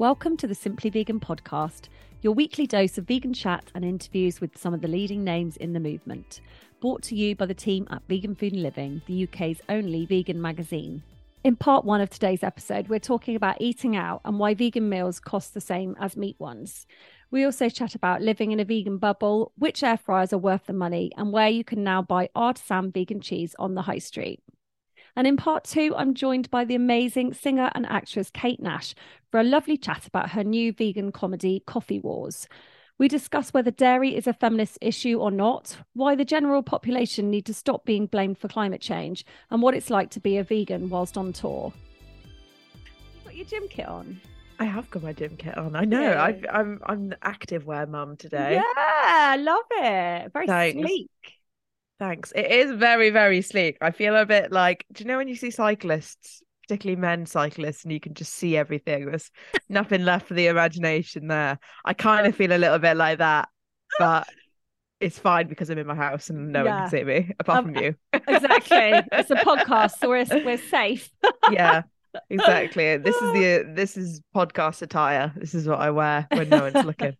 Welcome to the Simply Vegan podcast, your weekly dose of vegan chat and interviews with some of the leading names in the movement. Brought to you by the team at Vegan Food and Living, the UK's only vegan magazine. In part one of today's episode, we're talking about eating out and why vegan meals cost the same as meat ones. We also chat about living in a vegan bubble, which air fryers are worth the money, and where you can now buy artisan vegan cheese on the high street. And in part two, I'm joined by the amazing singer and actress Kate Nash for a lovely chat about her new vegan comedy, Coffee Wars. We discuss whether dairy is a feminist issue or not, why the general population need to stop being blamed for climate change, and what it's like to be a vegan whilst on tour. You got your gym kit on? I have got my gym kit on. I know. Yeah. I've, I'm I'm active wear mum today. Yeah, I love it. Very Thanks. sleek. Thanks. It is very very sleek. I feel a bit like. Do you know when you see cyclists, particularly men cyclists, and you can just see everything? There's nothing left for the imagination there. I kind of feel a little bit like that, but it's fine because I'm in my house and no one can see me apart Um, from you. Exactly. it's a podcast, so we're, we're safe. yeah. Exactly. This is the this is podcast attire. This is what I wear when no one's looking.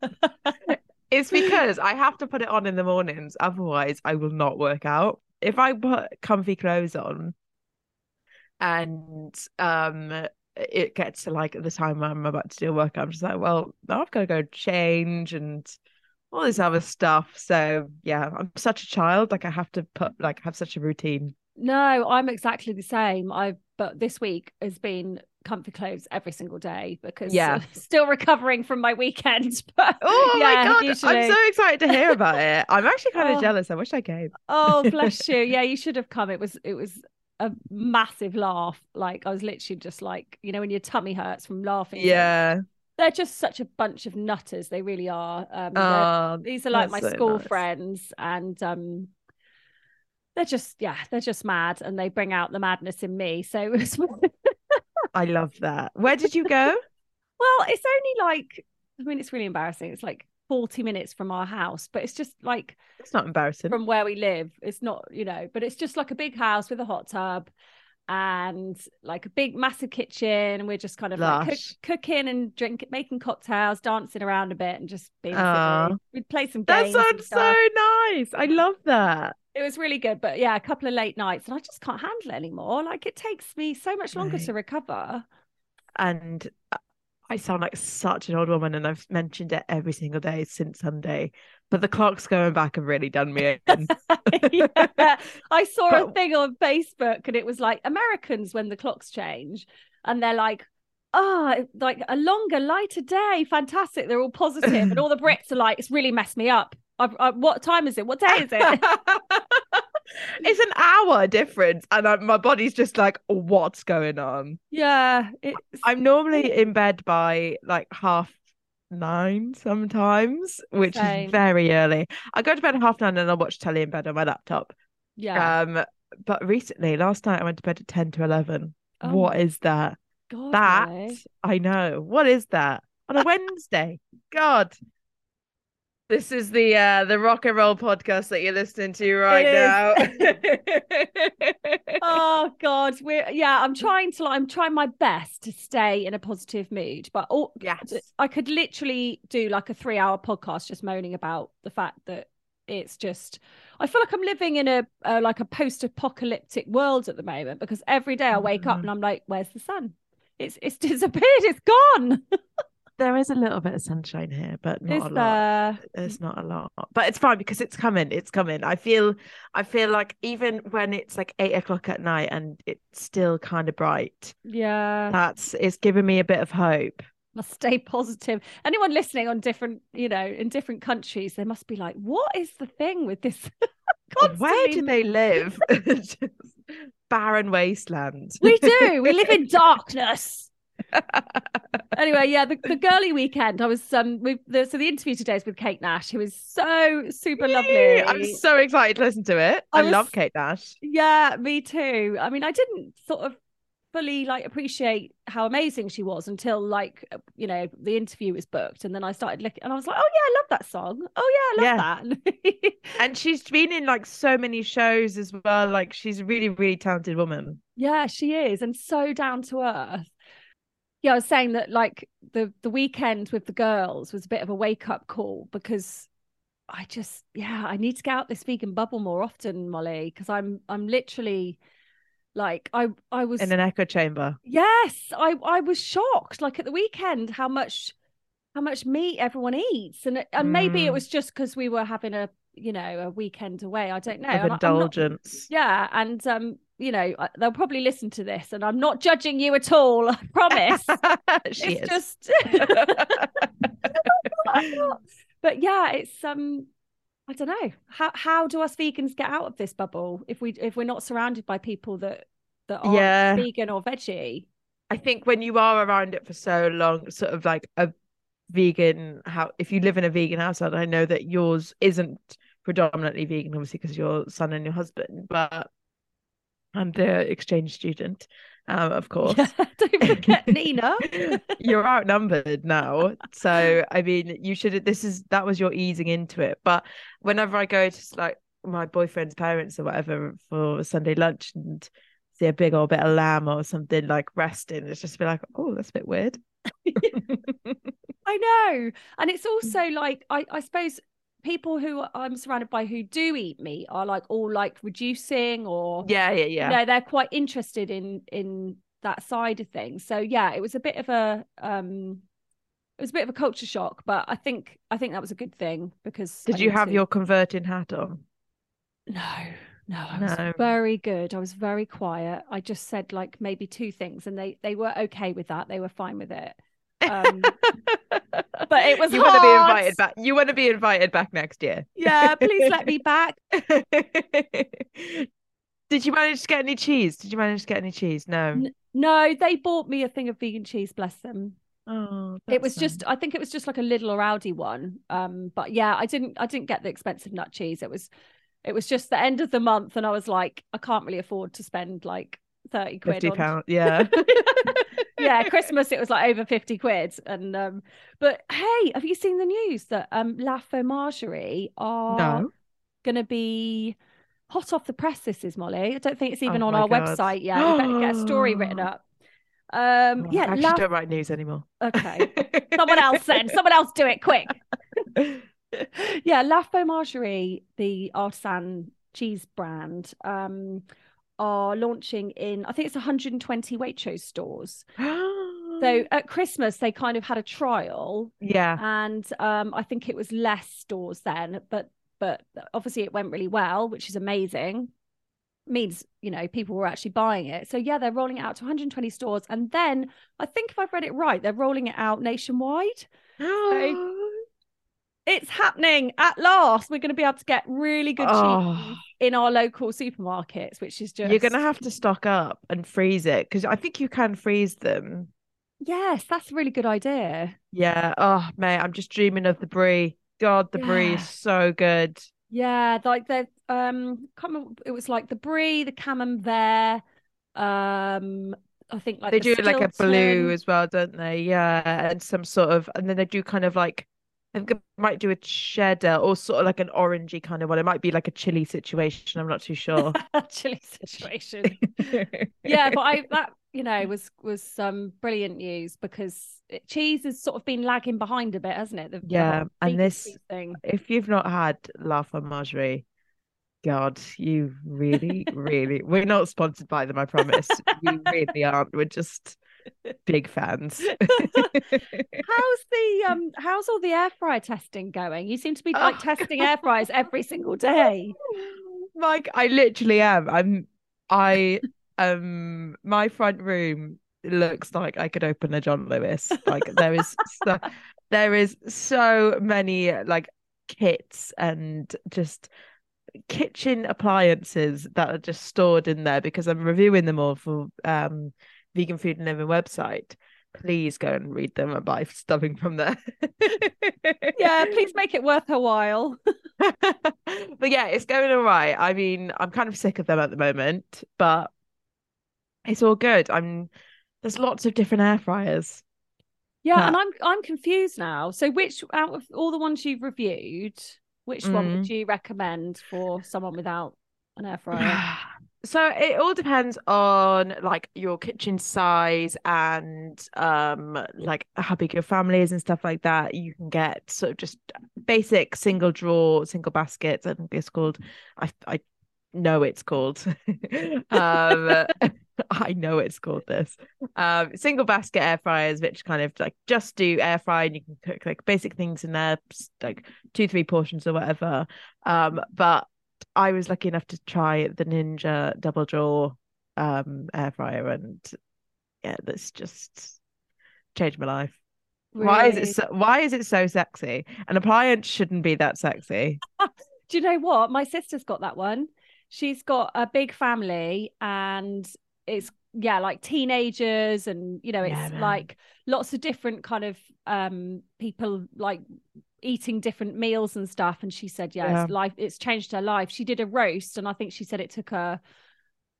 It's because I have to put it on in the mornings, otherwise I will not work out. If I put comfy clothes on and um it gets to like the time I'm about to do a workout, I'm just like, well, now I've got to go change and all this other stuff. So yeah, I'm such a child. Like I have to put like have such a routine. No, I'm exactly the same. I've but this week has been comfy clothes every single day because Yeah. I'm still recovering from my weekend. But Oh yeah, my god, usually- I'm so excited to hear about it. I'm actually kind of Oh. jealous. I wish I came. Oh, bless you. Yeah, you should have come. It was it was a massive laugh. Like I was literally just like, you know, when your tummy hurts from laughing. Yeah. They're just such a bunch of nutters. They really are. Um Oh, these are like my so school nice. friends and um they're just yeah, they're just mad and they bring out the madness in me. So it's I love that. Where did you go? Well, it's only like, I mean, it's really embarrassing. It's like 40 minutes from our house, but it's just like It's not embarrassing. from where we live. It's not, you know, but it's just like a big house with a hot tub and like a big, massive kitchen. And we're just kind of like cook, cooking and drink, making cocktails, dancing around a bit and just being. We'd play some That games. and sounds so nice. I love that. It was really good. But yeah, a couple of late nights and I just can't handle it anymore. Like it takes me so much longer Right. to recover. And uh, I sound like such an old woman, and I've mentioned it every single day since Sunday. But the clocks going back have really done me in. yeah. I saw a thing on Facebook and it was like Americans when the clocks change and they're like, oh, like a longer, lighter day. Fantastic. They're all positive. and all the Brits are like, it's really messed me up. I've, I, what time is it? What day is it? it's an hour difference, and I, my body's just like, what's going on? yeah. It's, I'm normally in bed by like half nine sometimes, which Same. is very early. I go to bed at half nine and I watch telly in bed on my laptop. Yeah. Um, but recently, last night I went to bed at ten to eleven. Oh what is that? God, That. I know. What is that on a Wednesday? God. This is the uh the rock and roll podcast that you're listening to right now. oh god we're yeah i'm trying to i'm trying my best to stay in a positive mood but all, yes. i could literally do like a three hour podcast just moaning about the fact that it's just i feel like i'm living in a, uh like a post-apocalyptic world at the moment because every day i wake up Mhm. and i'm like where's the sun it's it's disappeared it's gone There is a little bit of sunshine here, but not is a lot. there It's not a lot, but it's fine because it's coming. It's coming. I feel, I feel like even when it's like eight o'clock at night and it's still kind of bright, yeah that's it's giving me a bit of hope. must stay positive anyone listening on different you know in different countries they must be like what is the thing with this Where do they live? Barren wasteland. We do. We live in darkness. anyway, yeah, the, the girly weekend. I was um with the so the interview today is with Kate Nash, who is so super lovely. I'm so excited to listen to it. I I, was- love Kate Nash. Yeah, me too. I mean, I didn't sort of fully like appreciate how amazing she was until like you know the interview was booked and then I started looking and I was like oh yeah I love that song oh yeah I love that And she's been in like so many shows as well. Like she's a really, really talented woman. Yeah, she is, and so down to earth. Yeah, I was saying that like the the weekend with the girls was a bit of a wake up call because I just yeah I need to get out this vegan bubble more often, Molly, because I'm I'm literally like I I was In an echo chamber. yes I I was shocked like at the weekend how much how much meat everyone eats and and maybe it Mm. was just because we were having a you know a weekend away I don't know of and not- indulgence. yeah, and um, you know, they'll probably listen to this, and I'm not judging you at all. I promise. she it's just, but yeah, it's um, I don't know how how do us vegans get out of this bubble if we if we're not surrounded by people that that are Yeah. vegan or veggie? I think when you are around it for so long, sort of like a vegan how if you live in a vegan household, I know that yours isn't predominantly vegan, obviously, because your son and your husband, but I'm the exchange student, um, of course. Yeah, don't forget Nina. You're outnumbered now. So I mean you should this is that was your easing into it. But whenever I go to like my boyfriend's parents or whatever for Sunday lunch and see a big old bit of lamb or something like resting, it's just be like, oh, that's a bit weird. I know. And it's also like I, I suppose people who I'm surrounded by who do eat meat are like all like reducing or yeah, yeah, yeah. you know, they're quite interested in in that side of things. So yeah, it was a bit of a um it was a bit of a culture shock, but I think I think that was a good thing because I Did you have to- your converting hat on? no no I was No. very good I was very quiet I just said like maybe two things and they they were okay with that they were fine with it um but it was you want to be invited back. You want to be invited back next year. yeah please let me back Did you manage to get any cheese? Did you manage to get any cheese? No. N- no they bought me a thing of vegan cheese bless them Oh, it was just i think it was just like a Lidl or Aldi one um but yeah i didn't i didn't get the expensive nut cheese it was it was just the end of the month and i was like i can't really afford to spend like 30 quid fifty on pound. Yeah. yeah christmas it was like over 50 quid and um but hey have you seen the news that um la fromagerie are no. gonna be hot off the press this is molly i don't think it's even Oh on our God. website yet we better get a story written up um Oh, yeah I actually La- don't write news anymore. okay someone else then someone else do it quick yeah, La Fromagerie, the artisan cheese brand, um, are launching in I think it's 120 Waitrose stores. So at Christmas they kind of had a trial, yeah. and um, I think it was less stores then, but but obviously it went really well, which is amazing. Means you know people were actually buying it. So yeah, they're rolling it out to 120 stores, and then I think if I've read it right, they're rolling it out nationwide. It's happening at last. We're going to be able to get really good cheese Oh. in our local supermarkets, which is just You're gonna have to stock up and freeze it because I think you can freeze them. Yes, that's a really good idea. Yeah. Oh, mate, I'm just dreaming of the brie. God, the brie is so good. Yeah, like the um, can't remember, it was like the brie, the camembert. Um, I think like they the do like a blue as well, don't they? Yeah, and some sort of, and then they do kind of like, I think it might do a cheddar or sort of like an orangey kind of one. It might be like a chili situation. I'm not too sure. chili situation. yeah, but I that you know was was some brilliant news because it, cheese has sort of been lagging behind a bit, hasn't it? The, the Yeah, whole and this- thing. if you've not had La Fromagerie, God, you really, really, we're not sponsored by them, I promise. we really aren't. We're just big fans. How's the um how's all the air fryer testing going? You seem to be like Oh, testing air fryers every single day. Mike, I literally am. I'm I um my front room looks like I could open a John Lewis. Like there is so, there is so many like kits and just kitchen appliances that are just stored in there because I'm reviewing them all for um vegan food and living website. Please go and read them and buy stuffing from there. Yeah, please make it worth her while. but yeah, it's going all right. I mean, I'm kind of sick of them at the moment, but it's all good. I'm there's lots of different air fryers. Yeah, and I'm I'm confused now. So which out of all the ones you've reviewed, which one Mm. would you recommend for someone without an air fryer? So it all depends on like your kitchen size and um like how big your family is and stuff like that. You can get sort of just basic single drawer, single baskets. I think it's called. I I know it's called. um I know it's called this. Um single basket air fryers, which kind of like just do air fry and you can cook like basic things in there, like two, three portions or whatever. Um, but I was lucky enough to try the Ninja double drawer um air fryer and yeah, that's just changed my life. Why is it so why is it so sexy? An appliance shouldn't be that sexy. Do you know what? My sister's got that one. She's got a big family and it's yeah, like teenagers and you know, it's Yeah, like lots of different kind of um people like eating different meals and stuff. And she said, yeah, Yeah. life it's changed her life. She did a roast and I think she said it took her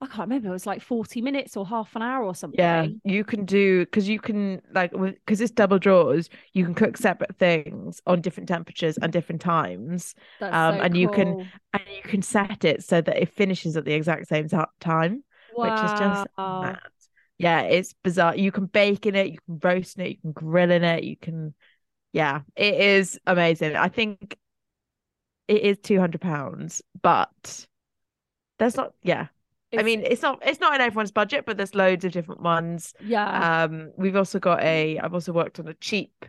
I can't remember, it was like 40 minutes or half an hour or something. Yeah, you can do because you can like because it's double drawers, you can cook separate things on different temperatures and different times. That's Um, so and you can- And you can set it so that it finishes at the exact same ti- time. which is just mad. Yeah, it's bizarre. You can bake in it, you can roast in it, you can grill in it, you can yeah, it is amazing. I think it is two hundred pounds, but there's not yeah. I mean it's not it's not in everyone's budget, but there's loads of different ones. yeah. Um we've also got a I've also worked on a cheap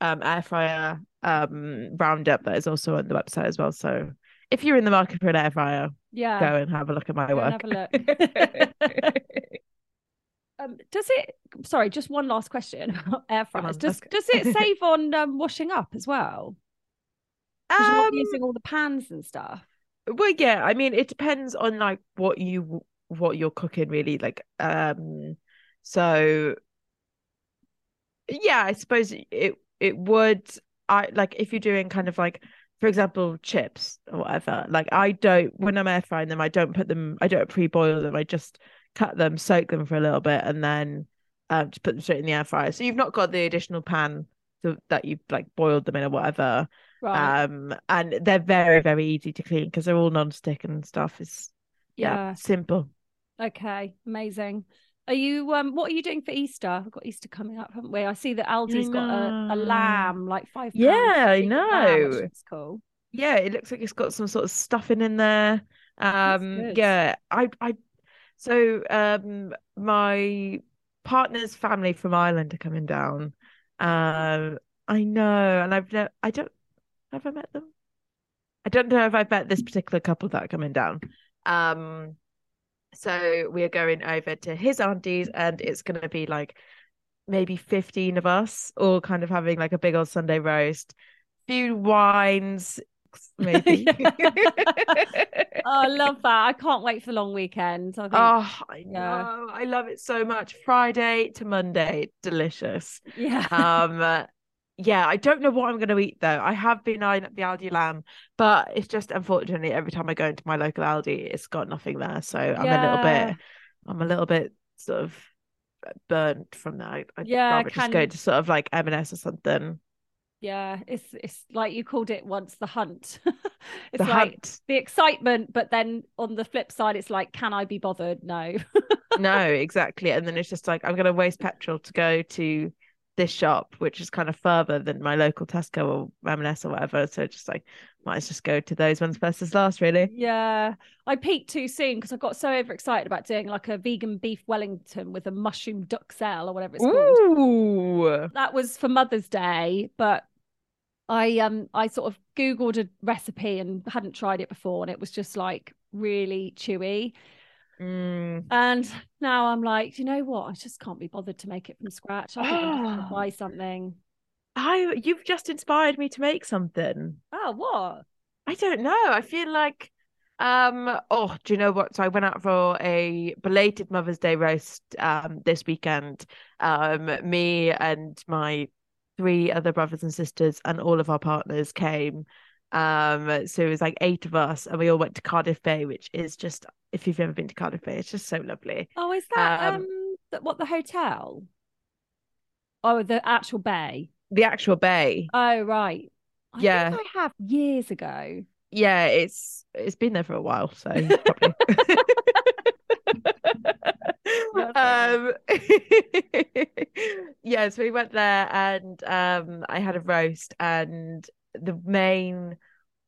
um air fryer um roundup that is also on the website as well. So if you're in the market for an air fryer, yeah. go and have a look at my Go and work. have a look. Um, does it? Sorry, just one last question about air fryers. Does does it save on um, washing up as well? Because you're not Um, using all the pans and stuff. Well, yeah, I mean, it depends on like what you what you're cooking really. Like, um, so yeah, I suppose it it would. I like if you're doing kind of like, for example, chips or whatever. Like, I don't when I'm air frying them, I don't put them, I don't pre-boil them. I just cut them, soak them for a little bit, and then um, just put them straight in the air fryer. So you've not got the additional pan to, that you've like boiled them in or whatever. Right. Um, and they're very, very easy to clean because they're all non-stick and stuff. Is yeah, yeah. simple. Okay. Amazing. Are you um? What are you doing for Easter? We've got Easter coming up, haven't we? I see that Aldi's got a, a lamb, like five. Yeah, I vegan lamb, which know. It's cool. Yeah, it looks like it's got some sort of stuffing in there. Um, yeah, I, I, so um, my partner's family from Ireland are coming down. Um, I know, and I've no, I don't, have I met them? I don't know if I've met this particular couple that are coming down. Um, so we are going over to his auntie's, and it's going to be like maybe 15 of us all kind of having like a big old Sunday roast, few wines, maybe. oh, I love that. I can't wait for the long weekend. I think, oh, I yeah. know. I love it so much. Friday to Monday, delicious. yeah. Um, yeah, I don't know what I'm going to eat though. I have been eyeing up the Aldi lamb, but it's just unfortunately every time I go into my local Aldi, it's got nothing there. So I'm a little bit, I'm a little bit sort of burnt from that. I- I'd Yeah, rather just go to sort of like M&S or something. Yeah. It's it's like you called it once the hunt. it's the like hunt. the excitement, but then on the flip side, it's like, can I be bothered? No. no, exactly. And then it's just like I'm going to waste petrol to go to this shop, which is kind of further than my local Tesco or M&S or whatever. So just like might as just go to those ones first as last, really. Yeah, I peaked too soon because I got so overexcited about doing like a vegan beef Wellington with a mushroom duxelle or whatever it's called. Ooh. That was for Mother's Day, but I um I sort of googled a recipe and hadn't tried it before, and it was just like really chewy. Mm. And now I'm like, you know what? I just can't be bothered to make it from scratch. I think I'm gonna Oh. buy something. I you've just inspired me to make something. Oh, what? I don't know. I feel like um oh, do you know what? So I went out for a belated Mother's Day roast um this weekend. Um me and my three other brothers and sisters and all of our partners came. Um so it was like eight of us and we all went to Cardiff Bay, which is just if you've ever been to Cardiff Bay, it's just so lovely. Oh, is that Um, um, what the hotel? Oh, the actual bay. The actual bay. Oh, right. I Yeah. think I have years ago. Yeah, it's it's been there for a while, so probably. um yeah, so we went there and um I had a roast and the main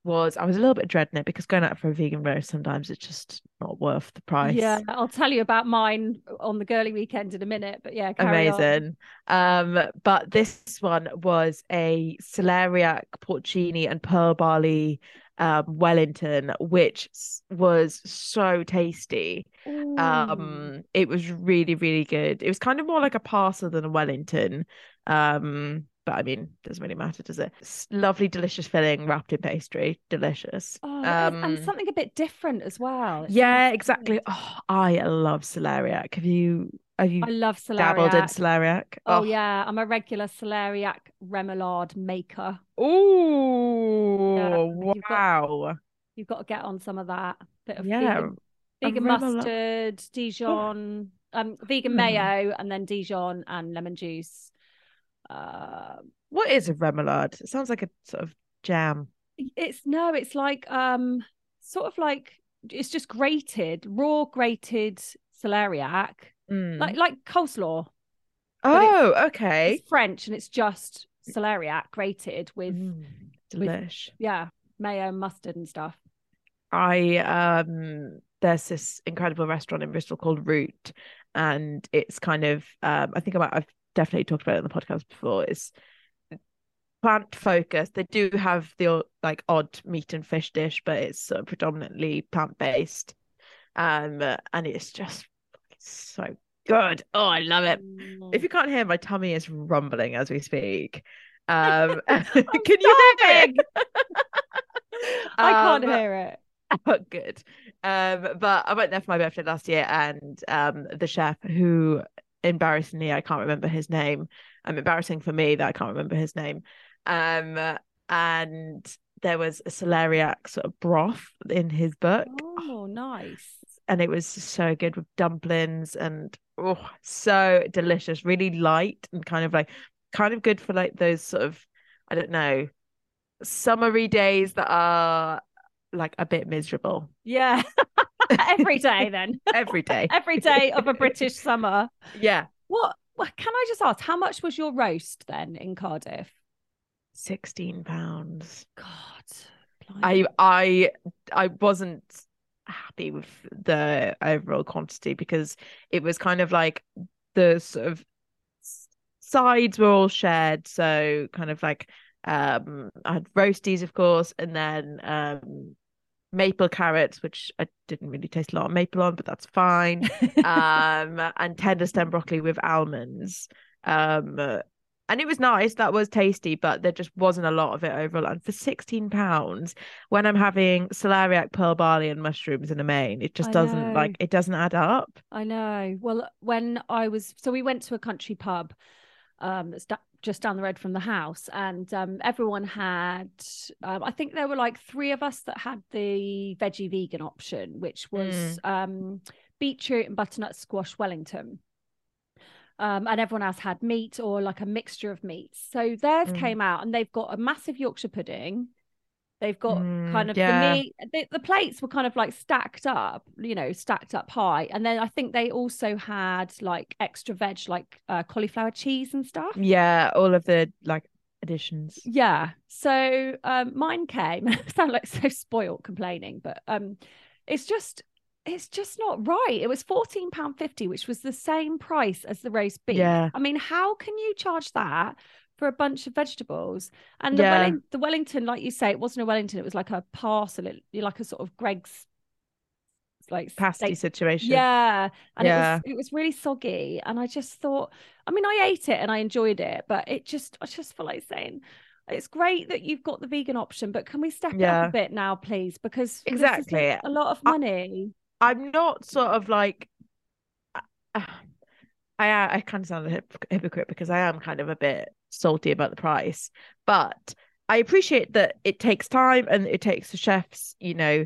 was I was a little bit dreading it because going out for a vegan roast sometimes it's just not worth the price. Yeah, I'll tell you about mine on the girly weekend in a minute. But yeah, carry on. Amazing. Um, but this one was a celeriac porcini and pearl barley um Wellington, which was so tasty. Ooh. Um, it was really, really good. It was kind of more like a parcel than a Wellington. Um, but I mean, doesn't really matter, does it? S- lovely, delicious filling wrapped in pastry, delicious. Oh, and- and um, something a bit different as well. It's Yeah, exactly. Oh, I love celeriac. Have you have you I love celeriac. dabbled in celeriac? Oh, yeah, I'm a regular celeriac remoulade maker. Ooh, you've got- wow. You've got to get on some of that bit of Yeah, vegan, vegan mustard, Dijon, um, vegan Hmm. mayo, and then Dijon and lemon juice. Uh, What is a remoulade? It sounds like a sort of jam. it's no, it's like um, sort of like it's just grated, raw grated celeriac, Mm. like like coleslaw. oh, okay. It's French and it's just celeriac grated with Mm, delish. yeah mayo, mustard, and stuff. I um there's this incredible restaurant in Bristol called Root and it's kind of um I think about I've definitely talked about it on the podcast before. It's plant focused. They do have the like odd meat and fish dish, but it's sort of predominantly plant based. Um and it's just so good. Oh, I love it. Mm. If you can't hear, my tummy is rumbling as we speak. Um, can you hear it? I can't Um, hear it. Oh, good. Um, but I went there for my birthday last year, and um, the chef, who embarrassingly I can't remember his name. Um, embarrassing for me that I can't remember his name. Um, and there was a celeriac sort of broth in his book, Oh, nice. And it was so good with dumplings and oh, so delicious, really light and kind of like kind of good for like those sort of I don't know summery days that are like a bit miserable Yeah. Every day then. every day. Every day of a British summer. yeah, What, can I just ask? How much was your roast then in Cardiff? sixteen pounds. God. I. I I wasn't happy with the overall quantity because it was kind of like the sort of sides were all shared. So kind of like um I had roasties, of course, and then um maple carrots, which I didn't really taste a lot of maple on, but that's fine. um and tender stem broccoli with almonds. Um and it was nice. That was tasty, but there just wasn't a lot of it overall. And for sixteen pounds, when I'm having celeriac, pearl barley, and mushrooms in a main, it just I doesn't know. like it doesn't add up. I know. Well, when I was so we went to a country pub um just down the road from the house and um everyone had um, I think there were like three of us that had the veggie vegan option which was um beetroot and butternut squash wellington. Um, and everyone else had meat or like a mixture of meats. So theirs Mm. came out and they've got a massive Yorkshire pudding. They've got Mm, kind of yeah. the meat. The, the plates were kind of like stacked up, you know, stacked up high. And then I think they also had like extra veg, like uh, cauliflower cheese and stuff. Yeah, all of the like additions. Yeah. So um, mine came. Sound like so spoiled complaining, but um, it's just it's just not right. It was fourteen pound fifty, which was the same price as the roast beef. Yeah. I mean, how can you charge that for a bunch of vegetables? And the Yeah. Welling- the Wellington, like you say, it wasn't a Wellington. It was like a parcel, it, like a sort of Greggs like Pasty steak situation. yeah, and Yeah. it was it was really soggy, and I just thought, I mean, I ate it and I enjoyed it, but it just I just feel like saying, it's great that you've got the vegan option, but can we step it up a bit now, please? Because Exactly. a lot of money. I'm not sort of like I uh, I kind of sound a hypocrite because I am kind of a bit salty about the price, but I appreciate that it takes time and it takes the chefs, you know,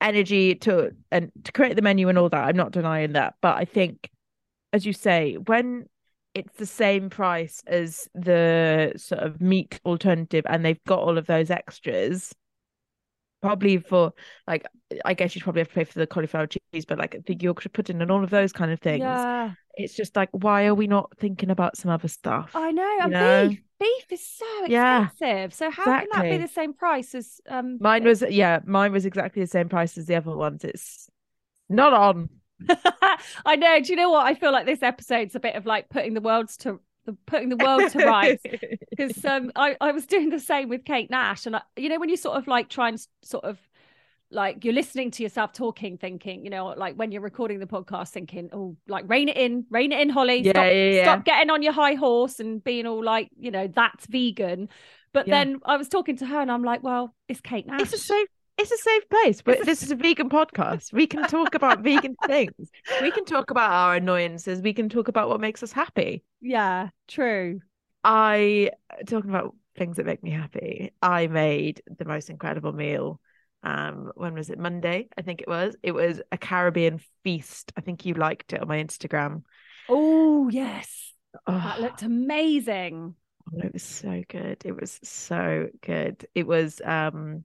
energy to and to create the menu and all that. I'm not denying that, but I think, as you say, when it's the same price as the sort of meat alternative and they've got all of those extras probably for like I guess you'd probably have to pay for the cauliflower cheese, but like the Yorkshire pudding and all of those kind of things. Yeah, It's just like, why are we not thinking about some other stuff? I know. And know? beef, beef is so Yeah, expensive. So how can that be the same price as um? Mine was yeah, mine was exactly the same price as the other ones. It's not on. I know. Do you know what? I feel like this episode's a bit of like putting the worlds to the putting the world to rights. because um I, I was doing the same with Kate Nash and I, you know when you sort of like try and sort of like you're listening to yourself talking thinking you know like when you're recording the podcast thinking oh like rein it in rein it in Holly Yeah, stop, yeah, yeah. stop getting on your high horse and being all like you know that's vegan but Yeah. then I was talking to her and I'm like well it's Kate Nash It's a it's a safe place. But this is a vegan podcast. We can talk about vegan things. We can talk about our annoyances. We can talk about what makes us happy. yeah true I talking about things that make me happy. I made the most incredible meal. Um, when was it? Monday, I think it was. It was a Caribbean feast. I think you liked it on my Instagram. oh yes oh. that Oh, looked amazing it was so good. It was so good. It was um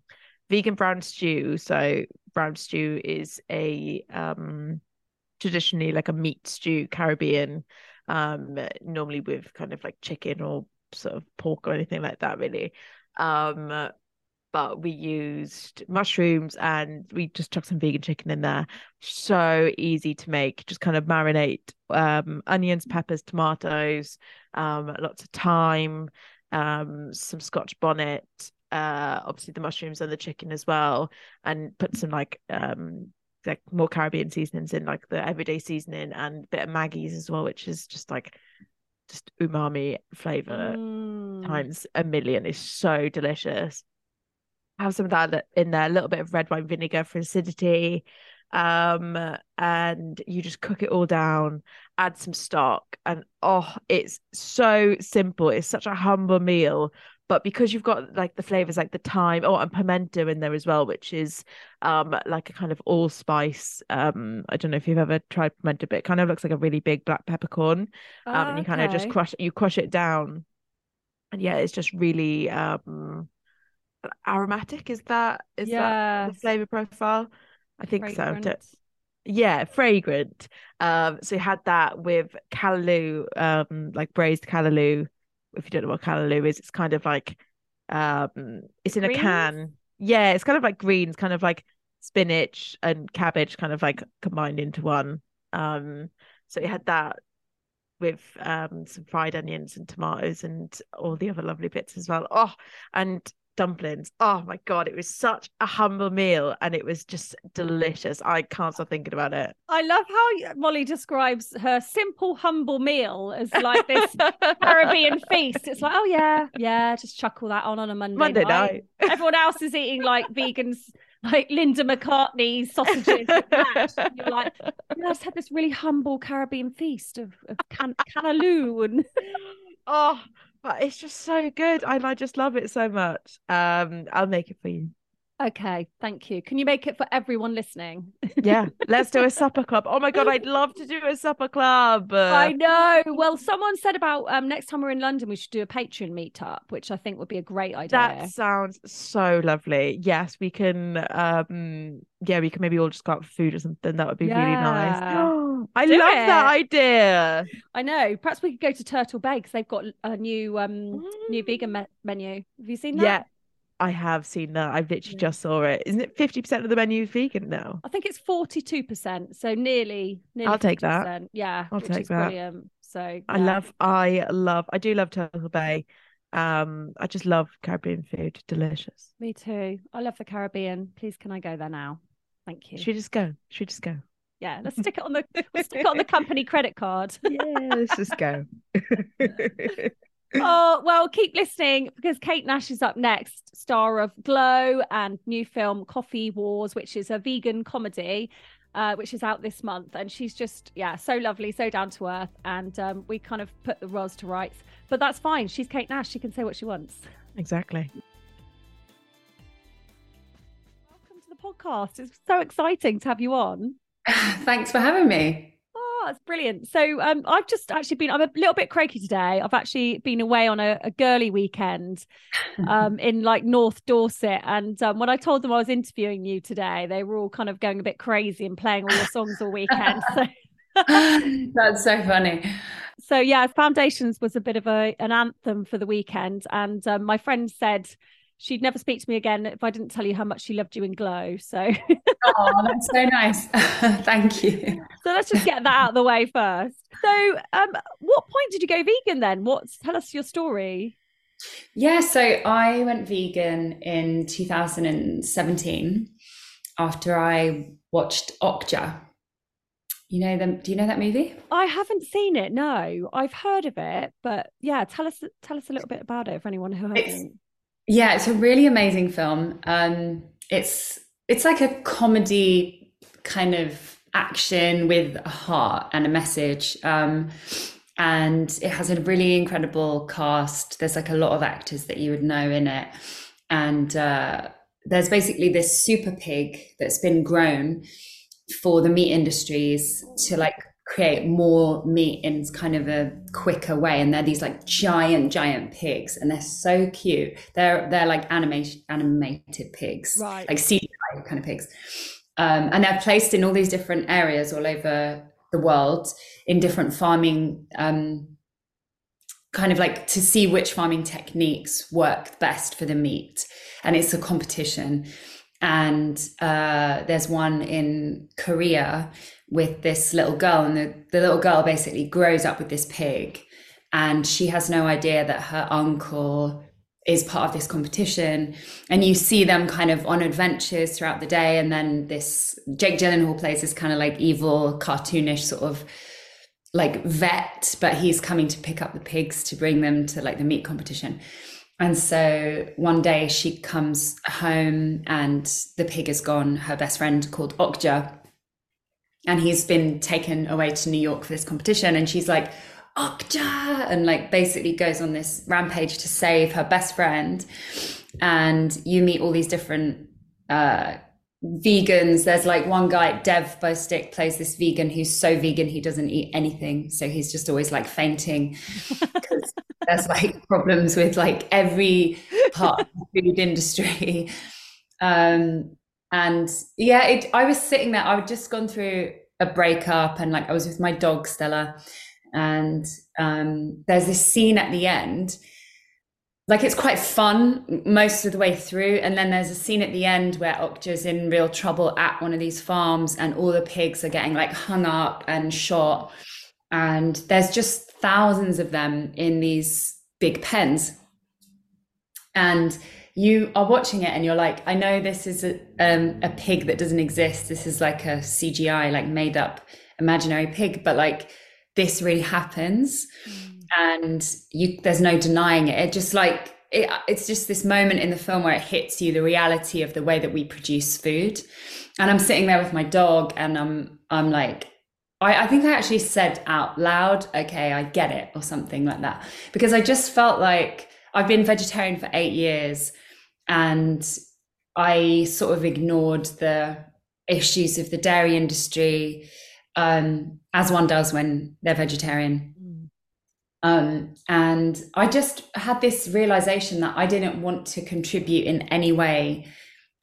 vegan brown stew. So brown stew is a um traditionally like a meat stew, Caribbean, um, normally with kind of like chicken or sort of pork or anything like that, really. Um, but we used mushrooms and we just chucked some vegan chicken in there. So easy to make. Just kind of marinate um onions, peppers, tomatoes, um, lots of thyme, um, some scotch bonnet, uh, obviously the mushrooms and the chicken as well, and put some like um like more Caribbean seasonings in, like the everyday seasoning and a bit of Maggi's as well, which is just like just umami flavor Mm. times a million. It's so delicious. Have some of that in there, a little bit of red wine vinegar for acidity. Um, and you just cook it all down, add some stock, and oh, it's so simple. It's such a humble meal. But because you've got like the flavors like the thyme, oh, and pimento in there as well, which is um like a kind of allspice. Um, I don't know if you've ever tried pimento, but it kind of looks like a really big black peppercorn um, and you kind of just crush you crush it down. And yeah it's just really um aromatic. Is that is that the flavor profile? I think so Fragrant. yeah fragrant. Um so you had that with callaloo um like braised callaloo if you don't know what callaloo is it's kind of like um it's in a can. Yeah it's kind of like greens kind of like spinach and cabbage kind of like combined into one. Um so you had that with um some fried onions and tomatoes and all the other lovely bits as well. Oh and dumplings. Oh my god, it was such a humble meal and it was just delicious. I can't stop thinking about it. I love how Molly describes her simple, humble meal as like this Caribbean feast. It's like, oh yeah, yeah, just chuckle that on on a Monday, Monday night. night. Everyone else is eating like vegans, like Linda McCartney sausages. and you're like, yeah, I just had this really humble Caribbean feast of, of can- canaloo and Oh, but it's just so good. And I just love it so much. Um, I'll make it for you. Okay, thank you. Can you make it for everyone listening? Yeah, let's do a supper club. Oh my god, I'd love to do a supper club. I know. Well, someone said about um next time we're in London, we should do a Patreon meetup, which I think would be a great idea. that sounds so lovely. Yes, we can. Um, yeah, we can maybe all just go out for food or something. That would be really nice. I Do love that idea. I know. Perhaps we could go to Turtle Bay because they've got a new um new Mm. vegan me- menu. Have you seen that? Yeah, I have seen that. I've literally Yeah. just saw it. Isn't it fifty percent of the menu vegan now? I think it's forty two percent, so nearly. nearly I'll take that. 50%. Yeah, I'll take that. brilliant. So I love. I love. I do love Turtle Bay. Um, I just love Caribbean food. Delicious. Me too. I love the Caribbean. Please, can I go there now? Thank you. Should we just go? Should we just go? Yeah, let's stick it on the let's stick it on the company credit card. Yeah, let's just go. oh well keep listening because kate nash is up next star of glow and new film coffee wars which is a vegan comedy uh, which is out this month. And she's just yeah so lovely so down to earth. And um, we kind of put the roles to rights. But that's fine. She's kate nash. She can say what she wants. Exactly. welcome to the podcast. It's so exciting to have you on. Thanks for having me. It's brilliant. So um, I've just actually been, I'm a little bit croaky today. I've actually been away on a, a girly weekend um, in like North Dorset. And um, when I told them I was interviewing you today, they were all kind of going a bit crazy and playing all your songs all weekend. So, That's so funny. so yeah, Foundations was a bit of a, an anthem for the weekend. And um, my friend said, She'd never speak to me again if I didn't tell you how much she loved you in Glow. So, Oh, that's so nice. Thank you. so let's just get that out of the way first. So, um, what point did you go vegan then? What's tell us your story? Yeah, so I went vegan in 2017 after I watched Okja. You know them? Do you know that movie? I haven't seen it. No, I've heard of it, but yeah, tell us tell us a little bit about it for anyone who hasn't. Yeah, it's a really amazing film. Um, it's it's like a comedy kind of action with a heart and a message. Um, and it has a really incredible cast. There's like a lot of actors that you would know in it. And uh, there's basically this super pig that's been grown for the meat industries to like create more meat in kind of a quicker way and they're these like giant giant pigs and they're so cute. They're they're like animation animated pigs. Right. like CGI kind of pigs. Um, and they're placed in all these different areas all over the world in different farming um, kind of like to see which farming techniques work best for the meat. And it's a competition and uh, there's one in korea with this little girl and the, the little girl basically grows up with this pig and she has no idea that her uncle is part of this competition. And you see them kind of on adventures throughout the day and then this jake gyllenhaal plays this kind of like evil cartoonish sort of like vet but he's coming to pick up the pigs to bring them to like the meat competition and so one day she comes home and the pig is gone her best friend called okja. And he's been taken away to new york for this competition. And she's like okja! And like basically goes on this rampage to save her best friend. And you meet all these different uh vegans. There's like one guy dev bostick plays this vegan who's so vegan he doesn't eat anything. So he's just always like fainting because there's like problems with like every part of the food industry. Um and yeah it i was sitting there i'd just gone through a breakup and like i was with my dog stella. And um there's this scene at the end like it's quite fun most of the way through and then there's a scene at the end where Okja's in real trouble at one of these farms and all the pigs are getting like hung up and shot and there's just thousands of them in these big pens and you are watching it and you're like, I know this is a, um, a pig that doesn't exist. This is like a CGI, like made up imaginary pig, but like this really happens, mm. And you there's no denying it. It just like it, it's just this moment in the film where it hits you the reality of the way that we produce food. And I'm sitting there with my dog, and I'm I'm like, I, I think I actually said out loud, "Okay, I get it," or something like that, because I just felt like I've been vegetarian for eight years and I sort of ignored the issues of the dairy industry, um, as one does when they're vegetarian. Um, and I just had this realization that I didn't want to contribute in any way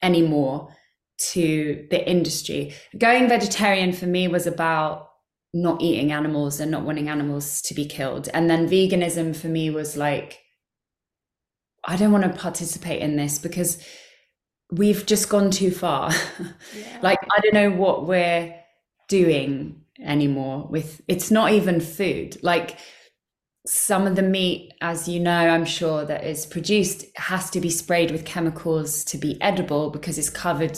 anymore to the industry. Going vegetarian for me was about not eating animals and not wanting animals to be killed. And then veganism for me was like, I don't want to participate in this because we've just gone too far. Yeah. like, I don't know what we're doing anymore with it's not even food. Like, some of the meat, as you know, I'm sure that is produced has to be sprayed with chemicals to be edible because it's covered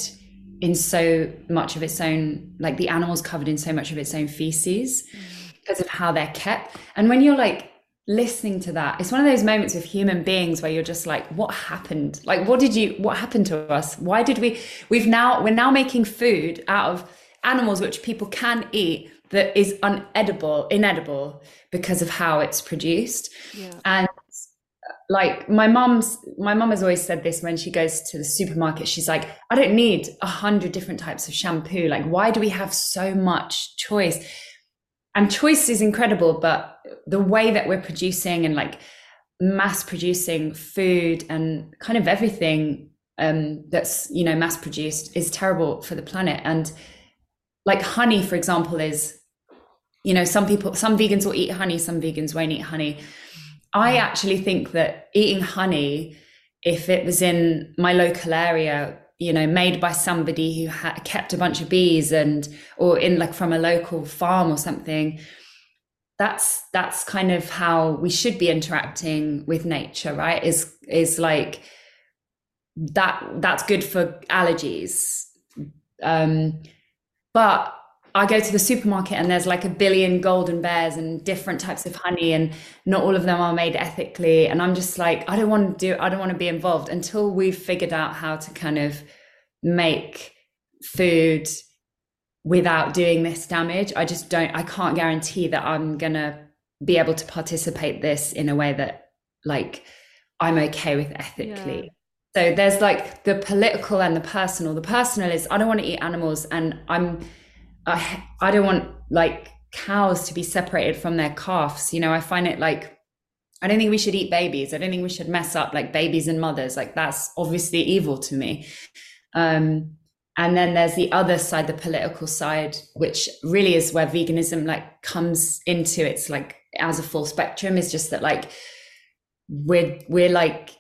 in so much of its own, like the animal's covered in so much of its own feces mm. because of how they're kept. And when you're like listening to that it's one of those moments with human beings where you're just like what happened like what did you what happened to us why did we we've now we're now making food out of animals which people can eat that is unedible inedible because of how it's produced. Yeah. and like my mom's my mom has always said this when she goes to the supermarket she's like i don't need a hundred different types of shampoo. Like why do we have so much choice? And choice is incredible but the way that we're producing and like mass producing food and kind of everything um, that's you know mass produced is terrible for the planet. And like honey for example is you know some people some vegans will eat honey some vegans won't eat honey. I actually think that eating honey if it was in my local area you know made by somebody who had kept a bunch of bees and or in like from a local farm or something that's that's kind of how we should be interacting with nature right? Is is like that that's good for allergies. Um but I go to the supermarket and there's like a billion golden bears and different types of honey and not all of them are made ethically. And I'm just like I don't want to do I don't want to be involved until we've figured out how to kind of make food without doing this damage. I just don't i can't guarantee that i'm gonna be able to participate this in a way that like i'm okay with ethically. So there's like the political and the personal. The personal is i don't want to eat animals and i'm i i don't want like cows to be separated from their calves you know? I find it like i don't think we should eat babies. I don't think we should mess up like babies and mothers. Like that's obviously evil to me. Um and then there's the other side the political side which really is where veganism like comes into. Its like as a full spectrum. Is just that like we're we're like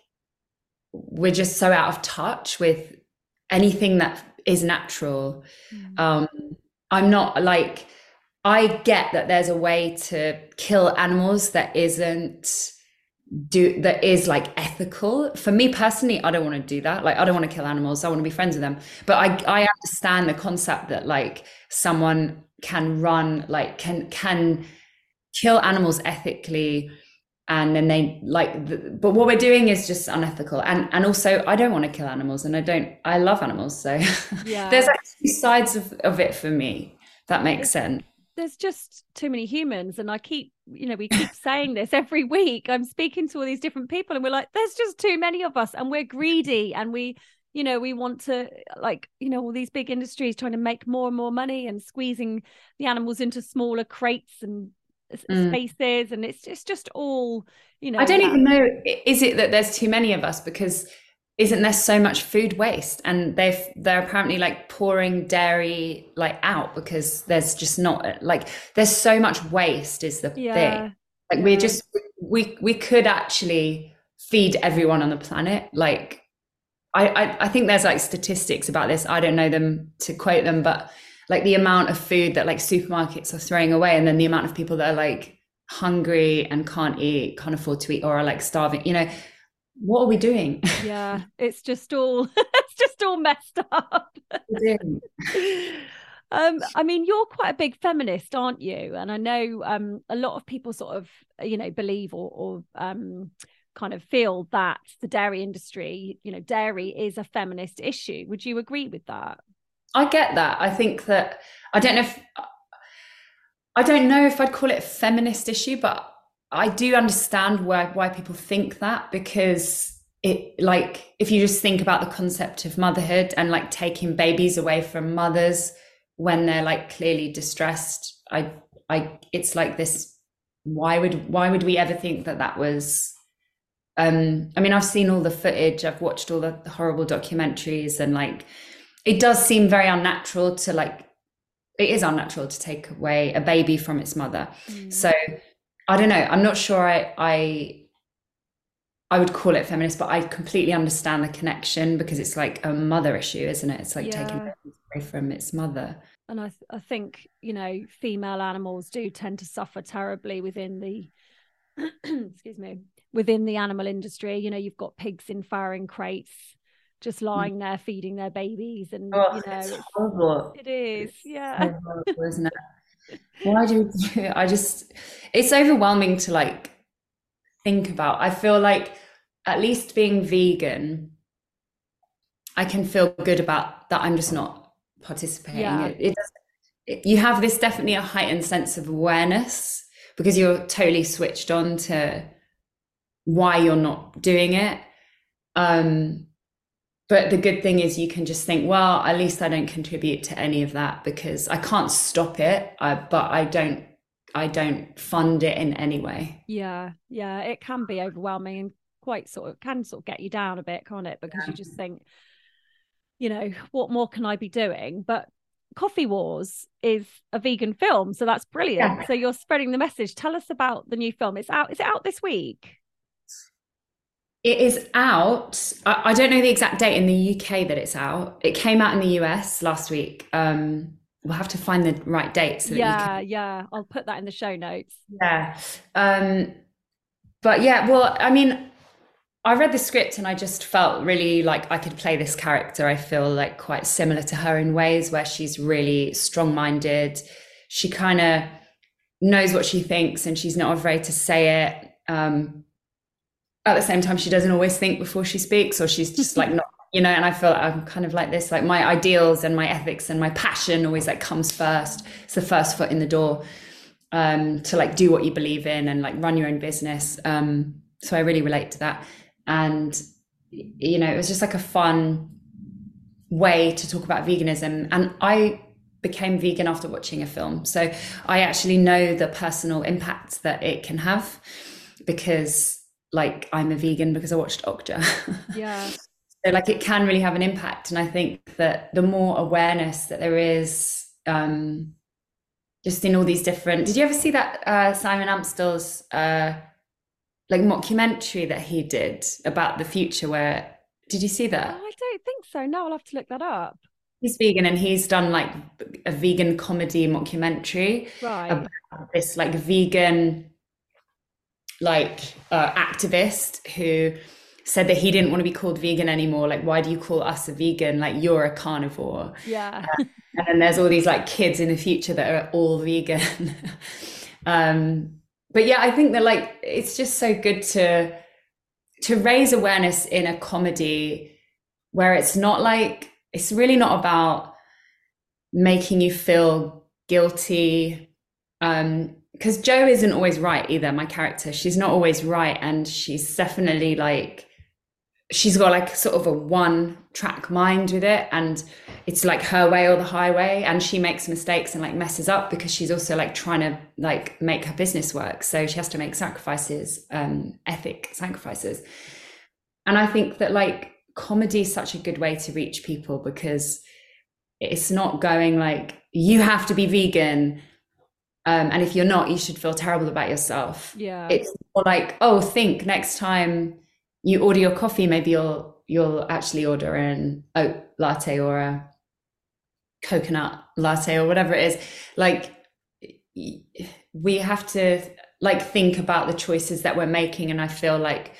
we're just so out of touch with anything that is natural. Mm. um i'm not like i get that there's a way to kill animals that isn't do that is like ethical. For me personally i don't want to do that. Like i don't want to kill animals. I want to be friends with them. But i i understand the concept that like someone can run like can can kill animals ethically and then they like the, but what we're doing is just unethical. And and also i don't want to kill animals and i don't i love animals so yeah. there's two sides of, of it for me that makes sense. there's just too many humans and i keep you know we keep saying this every week. I'm speaking to all these different people and we're like there's just too many of us and we're greedy and we you know we want to like you know all these big industries trying to make more and more money and squeezing the animals into smaller crates and mm. spaces and it's it's just all you know i don't even know is it that there's too many of us because isn't there so much food waste and they've they're apparently like pouring dairy like out because there's just not like there's so much waste is the yeah. thing like yeah. we're just we we could actually feed everyone on the planet like I, I i think there's like statistics about this i don't know them to quote them but like the amount of food that like supermarkets are throwing away and then the amount of people that are like hungry and can't eat can't afford to eat or are like starving you know what are we doing? Yeah, it's just all it's just all messed up. um, I mean, you're quite a big feminist, aren't you? And I know um, a lot of people sort of, you know, believe or, or um, kind of feel that the dairy industry, you know, dairy is a feminist issue. Would you agree with that? I get that. I think that I don't know if I don't know if I'd call it a feminist issue, but I do understand why why people think that because it like if you just think about the concept of motherhood and like taking babies away from mothers when they're like clearly distressed, I I it's like this why would why would we ever think that that was um I mean I've seen all the footage, I've watched all the horrible documentaries and like it does seem very unnatural to like it is unnatural to take away a baby from its mother. Mm. So I don't know. I'm not sure I, I I would call it feminist, but I completely understand the connection because it's like a mother issue, isn't it? It's like yeah. taking away from its mother. And I, th- I think you know, female animals do tend to suffer terribly within the, excuse me, within the animal industry. You know, you've got pigs in farrowing crates, just mm. lying there feeding their babies, and oh, you know, it's horrible. It is, it's yeah. So isn't it? why do I just it's overwhelming to like think about. I feel like at least being vegan, I can feel good about that I'm just not participating. Yeah. It, it, it, you have this definitely a heightened sense of awareness because you're totally switched on to why you're not doing it. Um, but the good thing is you can just think well at least i don't contribute to any of that because i can't stop it. I, but i don't i don't fund it in any way. Yeah yeah it can be overwhelming and quite sort of can sort of get you down a bit can't it? Because yeah. you just think you know what more can i be doing? But coffee wars is a vegan film so that's brilliant. Yeah. so you're spreading the message. Tell us about the new film. It's out is it out this week it is out. I, I, don't know the exact date in the UK that it's out. It came out in the US last week. Um, we'll have to find the right date. So yeah, can... yeah. I'll put that in the show notes. Yeah. Um, but yeah, well, I mean, I read the script and I just felt really like I could play this character. I feel like quite similar to her in ways where she's really strong minded. She kind of knows what she thinks and she's not afraid to say it. Um, at the same time she doesn't always think before she speaks or she's just like not you know and i feel like i'm kind of like this like my ideals and my ethics and my passion always like comes first. It's the first foot in the door um to like do what you believe in and like run your own business. Um so i really relate to that. And you know it was just like a fun way to talk about veganism. And i became vegan after watching a film. So i actually know the personal impact that it can have because like I'm a vegan because I watched Okja. Yeah. so like it can really have an impact. And I think that the more awareness that there is, um, just in all these different did you ever see that uh, Simon Amstell's uh, like mockumentary that he did about the future where did you see that? Oh, I don't think so. No, I'll have to look that up. He's vegan and he's done like a vegan comedy mockumentary right. about this like vegan like uh, activist who said that he didn't want to be called vegan anymore. Like, why do you call us a vegan? Like, you're a carnivore. Yeah. Uh, and then there's all these like kids in the future that are all vegan. um, but yeah, I think that like it's just so good to to raise awareness in a comedy where it's not like it's really not about making you feel guilty um because Jo isn't always right either, my character. She's not always right. And she's definitely like, she's got like sort of a one track mind with it. And it's like her way or the highway. And she makes mistakes and like messes up because she's also like trying to like make her business work. So she has to make sacrifices, um, ethic sacrifices. And I think that like comedy is such a good way to reach people because it's not going like, you have to be vegan um, and if you're not, you should feel terrible about yourself. Yeah. It's more like, oh, think next time you order your coffee, maybe you'll you'll actually order an oat latte or a coconut latte or whatever it is. Like we have to like think about the choices that we're making. And I feel like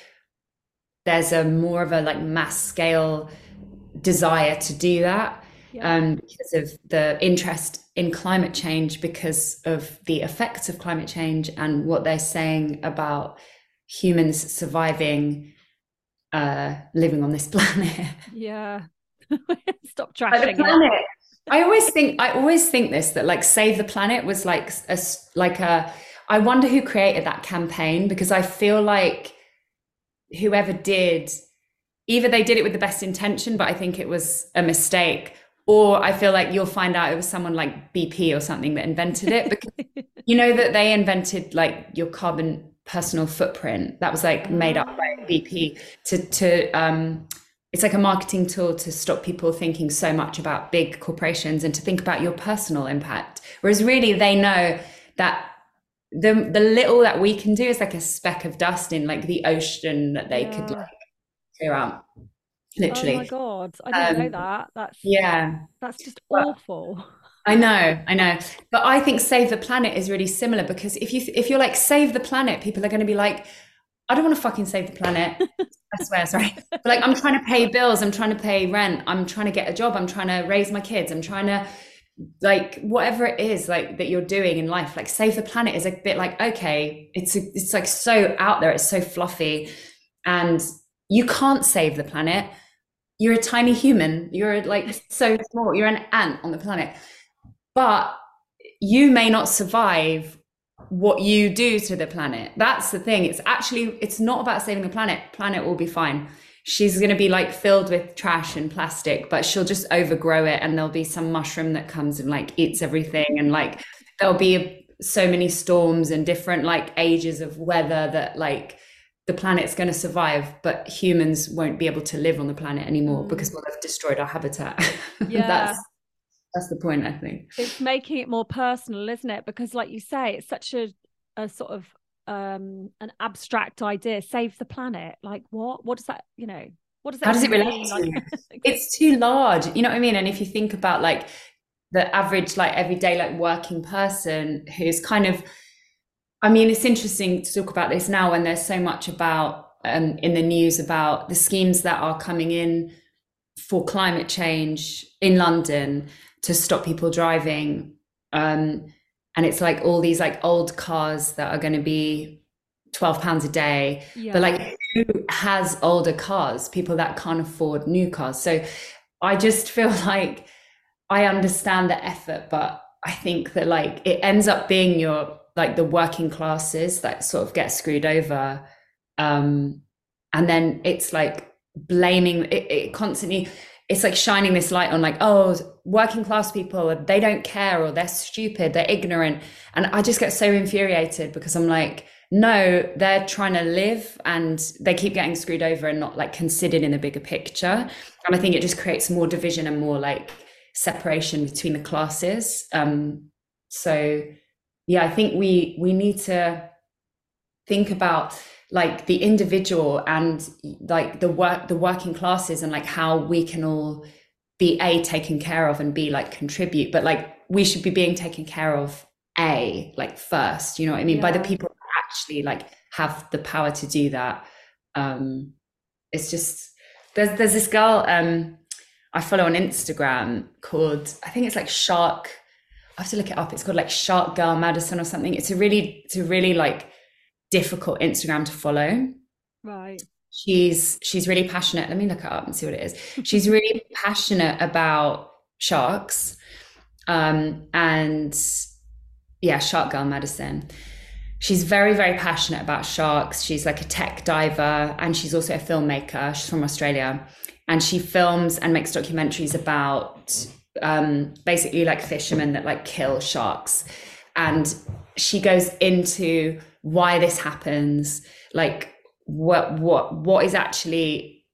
there's a more of a like mass scale desire to do that yeah. um, because of the interest in climate change because of the effects of climate change and what they're saying about humans surviving uh living on this planet. Yeah. Stop trashing planet, it. i always think i always think this that like save the planet was like a like a i wonder who created that campaign because i feel like whoever did either they did it with the best intention but i think it was a mistake or I feel like you'll find out it was someone like BP or something that invented it because you know that they invented like your carbon personal footprint that was like made up by ah. BP to to um it's like a marketing tool to stop people thinking so much about big corporations and to think about your personal impact whereas really they know that the the little that we can do is like a speck of dust in like the ocean that they yeah. could like clear out literally. Oh my god, I didn't um, know that. That's yeah, that's just awful. I know, I know, but I think save the planet is really similar because if you if you're like save the planet, people are going to be like, I don't want to fucking save the planet. I swear, sorry. But like I'm trying to pay bills, I'm trying to pay rent, I'm trying to get a job, I'm trying to raise my kids, I'm trying to like whatever it is like that you're doing in life like save the planet is a bit like okay it's a, it's like so out there it's so fluffy and you can't save the planet you're a tiny human. You're like so small. You're an ant on the planet. But you may not survive what you do to the planet. That's the thing. It's actually it's not about saving the planet. Planet will be fine. She's going to be like filled with trash and plastic but she'll just overgrow it and there'll be some mushroom that comes and like eats everything and like there'll be so many storms and different like ages of weather that like the planet's going to survive, but humans won't be able to live on the planet anymore mm. because we'll have destroyed our habitat. Yeah. that's that's the point, I think. It's making it more personal, isn't it? Because like you say, it's such a, a sort of um an abstract idea, save the planet. Like what? What does that, you know, what does that How does it relate to like, it's too large. You know what I mean? And if you think about like the average, like everyday, like working person who's kind of I mean, it's interesting to talk about this now when there's so much about um, in the news about the schemes that are coming in for climate change in London to stop people driving. Um, and it's like all these like old cars that are going to be 12 pounds a day. Yeah. But like who has older cars? People that can't afford new cars. So I just feel like I understand the effort, but I think that like it ends up being your like the working classes that sort of get screwed over. Um and then it's like blaming it, it constantly it's like shining this light on like oh working class people they don't care or they're stupid they're ignorant. And i just get so infuriated because i'm like no they're trying to live and they keep getting screwed over and not like considered in the bigger picture. And i think it just creates more division and more like separation between the classes. Um so yeah i think we we need to think about like the individual and like the work the working classes and like how we can all be a taken care of and be like contribute. But like we should be being taken care of a like first you know what i mean? Yeah. by the people that actually like have the power to do that. Um it's just there's there's this girl um i follow on instagram called i think it's like shark I have to look it up. It's called like Shark Girl Madison or something. It's a really, it's a really like difficult Instagram to follow. Right. She's she's really passionate. Let me look it up and see what it is. She's really passionate about sharks. Um, and yeah, Shark Girl Madison. She's very, very passionate about sharks. She's like a tech diver and she's also a filmmaker. She's from Australia. And she films and makes documentaries about um, basically like fishermen that like kill sharks. And she goes into why this happens, like what what what is actually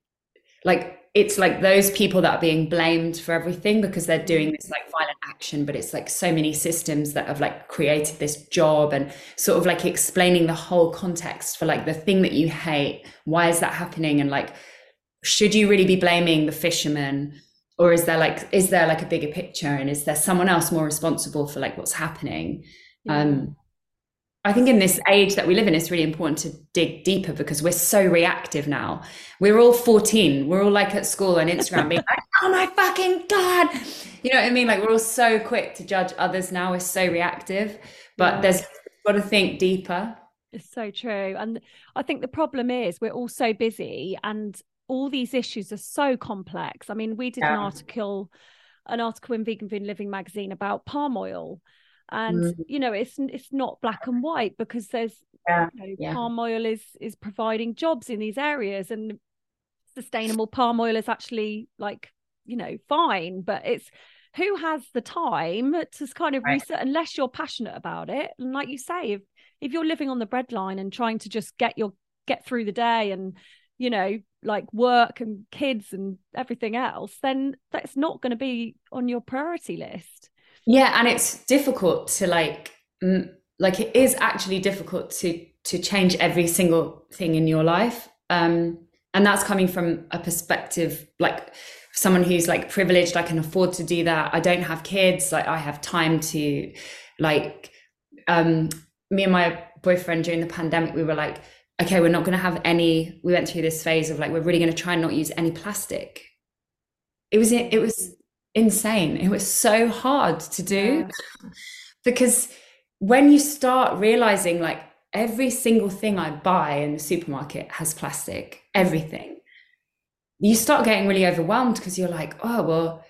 like it's like those people that are being blamed for everything because they're doing this like violent action but it's like so many systems that have like created this job and sort of like explaining the whole context for like the thing that you hate why is that happening and like should you really be blaming the fishermen or is there like is there like a bigger picture and is there someone else more responsible for like what's happening yeah. um I think in this age that we live in, it's really important to dig deeper because we're so reactive now. We're all 14. We're all like at school and Instagram being like, oh my fucking God. You know what I mean? Like we're all so quick to judge others now. We're so reactive, but yeah. there's got to think deeper. It's so true. And I think the problem is we're all so busy and all these issues are so complex. I mean, we did yeah. an article, an article in Vegan Food Living magazine about palm oil and mm. you know it's it's not black and white because there's yeah. You know, yeah. palm oil is is providing jobs in these areas and sustainable palm oil is actually like you know fine but it's who has the time to kind of right. research unless you're passionate about it and like you say if if you're living on the breadline and trying to just get your get through the day and you know like work and kids and everything else then that's not going to be on your priority list. Yeah and it's difficult to like like it is actually difficult to to change every single thing in your life. Um and that's coming from a perspective like someone who's like privileged i can afford to do that i don't have kids like i have time to like um me and my boyfriend during the pandemic we were like okay we're not going to have any we went through this phase of like we're really going to try and not use any plastic it was it was insane. It was so hard to do yeah. because when you start realizing like every single thing I buy in the supermarket has plastic, everything, you start getting really overwhelmed because you're like, oh, well,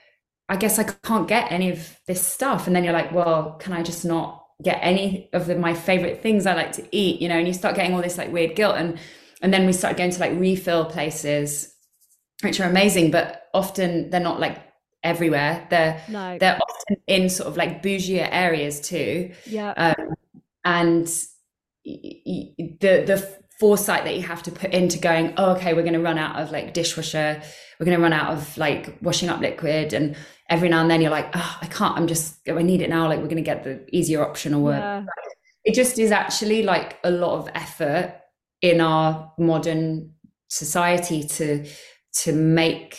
I guess I can't get any of this stuff. And then you're like, well, can I just not get any of the, my favorite things I like to eat? You know, and you start getting all this like weird guilt. And and then we start going to like refill places, which are amazing, but often they're not like everywhere. They're no. they're often in sort of like bougie areas too. Yeah. Um, and the the foresight that you have to put into going, oh, okay, we're going to run out of like dishwasher, we're going to run out of like washing up liquid, and every now and then you're like, oh, I can't, I'm just, I need it now. Like we're going to get the easier option or yeah. It just is actually like a lot of effort in our modern society to to make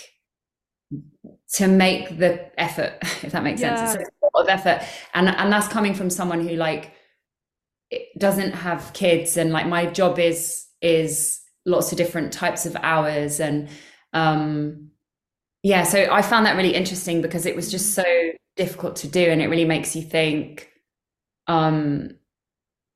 to make the effort, if that makes yeah. sense. It's a lot of effort. And and that's coming from someone who like doesn't have kids and like my job is is lots of different types of hours and um yeah, so I found that really interesting because it was just so difficult to do and it really makes you think um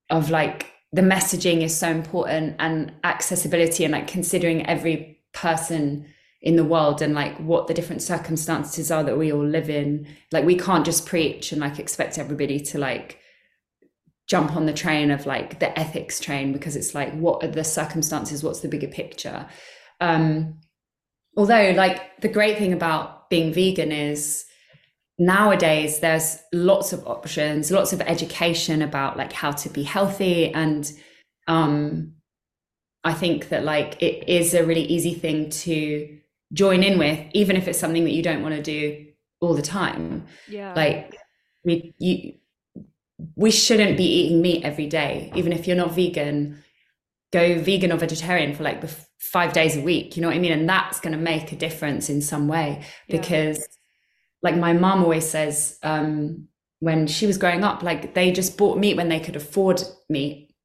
of like the messaging is so important and accessibility and like considering every person in the world and like what the different circumstances are that we all live in. Like we can't just preach and like expect everybody to like jump on the train of like the ethics train because it's like what are the circumstances what's the bigger picture um although like the great thing about being vegan is nowadays there's lots of options lots of education about like how to be healthy and um i think that like it is a really easy thing to join in with, even if it's something that you don't want to do all the time. Yeah. Like we you we shouldn't be eating meat every day, even if you're not vegan. Go vegan or vegetarian for like the f- five days a week. You know what I mean? And that's going to make a difference in some way because, yeah. like my mom always says, um, when she was growing up, like they just bought meat when they could afford meat,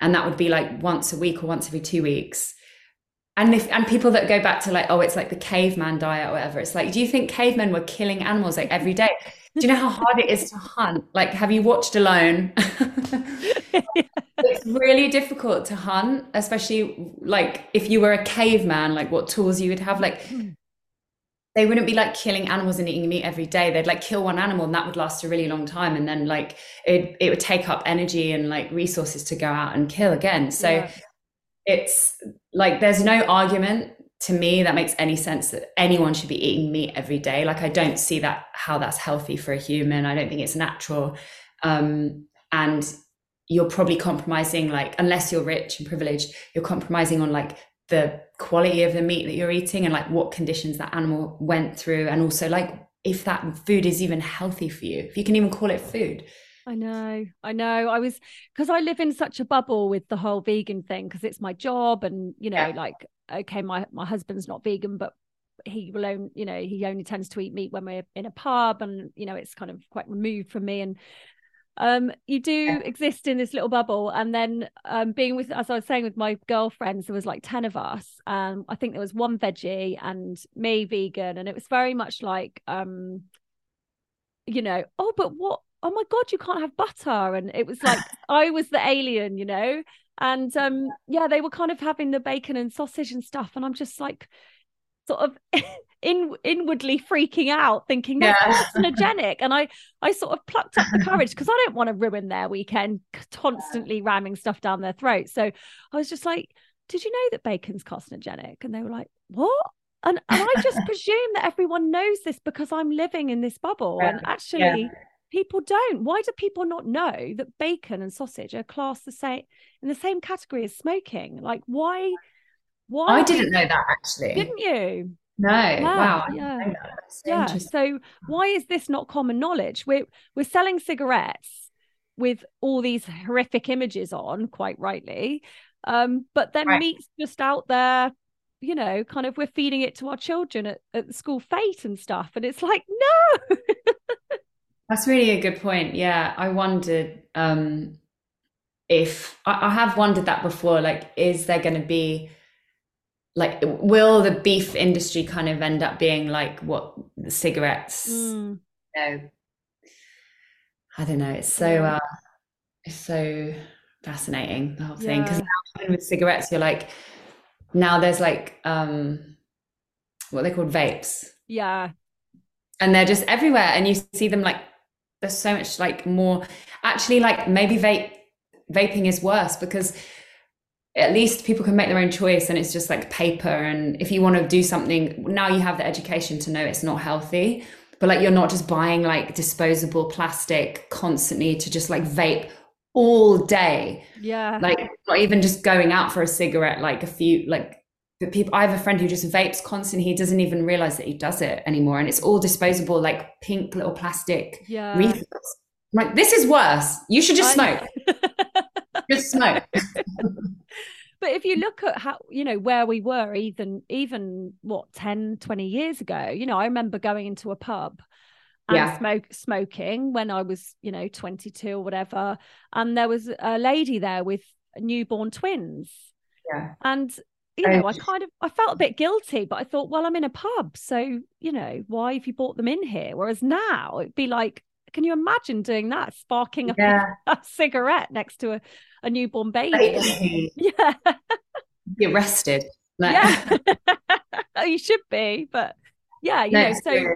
and that would be like once a week or once every two weeks and if and people that go back to like oh it's like the caveman diet or whatever it's like do you think cavemen were killing animals like every day do you know how hard it is to hunt? Like have you watched alone? It's really difficult to hunt especially like if you were a caveman like what tools you would have like hmm. they wouldn't be like killing animals and eating meat every day. They'd like kill one animal and that would last a really long time and then like it, it would take up energy and like resources to go out and kill again. So yeah. it's like there's no argument to me that makes any sense that anyone should be eating meat every day. Like i don't see that how that's healthy for a human. I don't think it's natural. Um, and you're probably compromising like unless you're rich and privileged you're compromising on like the quality of the meat that you're eating and like what conditions that animal went through. And also like if that food is even healthy for you if you can even call it food I know, I know. I was because I live in such a bubble with the whole vegan thing because it's my job, and you know, yeah. like okay, my my husband's not vegan, but he will only, you know, he only tends to eat meat when we're in a pub, and you know, it's kind of quite removed from me. And um you do yeah. exist in this little bubble and then um being with as i was saying with my girlfriends there was like 10 of us um i think there was one veggie and me vegan and it was very much like um you know oh but what oh my god you can't have butter. And it was like i was the alien you know? And um yeah they were kind of having the bacon and sausage and stuff and i'm just like sort of in inwardly freaking out thinking that's yeah. carcinogenic and i i sort of plucked up the courage because i don't want to ruin their weekend constantly ramming stuff down their throat. So i was just like did you know that bacon's carcinogenic? And they were like what? And, and i just presume that everyone knows this because i'm living in this bubble yeah. and actually yeah. People don't why do people not know that bacon and sausage are classed the same in the same category as smoking like why why I didn't know that actually. Didn't you? No. Yeah, wow. Yeah. yeah. So why is this not common knowledge? We're we're selling cigarettes with all these horrific images on, quite rightly. Um, but then right. meat's just out there, you know, kind of we're feeding it to our children at, at school fete and stuff. And it's like, no. That's really a good point. Yeah. I wondered um if I, I have wondered that before, like, is there gonna be like will the beef industry kind of end up being like what the cigarettes mm. you know i don't know it's so uh it's so fascinating the whole thing because yeah. with cigarettes you're like now there's like um what they called vapes yeah and they're just everywhere and you see them like there's so much like more actually like maybe vape vaping is worse because at least people can make their own choice and it's just like paper and if you want to do something now you have the education to know it's not healthy but like you're not just buying like disposable plastic constantly to just like vape all day. Yeah. Like not even just going out for a cigarette like a few like but people i have a friend who just vapes constantly he doesn't even realize that he does it anymore and it's all disposable like pink little plastic yeah. refills. like this is worse. You should just smoke. just smoke. But if you look at how you know where we were even even what 10 20 years ago you know i remember going into a pub and yeah. smoke smoking when i was you know 22 or whatever and there was a lady there with newborn twins. Yeah. And you know, I kind of I felt a bit guilty, but I thought, well, I'm in a pub, so you know, why have you brought them in here? Whereas now it'd be like, can you imagine doing that, sparking a, yeah. a cigarette next to a, a newborn baby. yeah. Be arrested. Yeah. Oh, you should be, but yeah, you no, know, so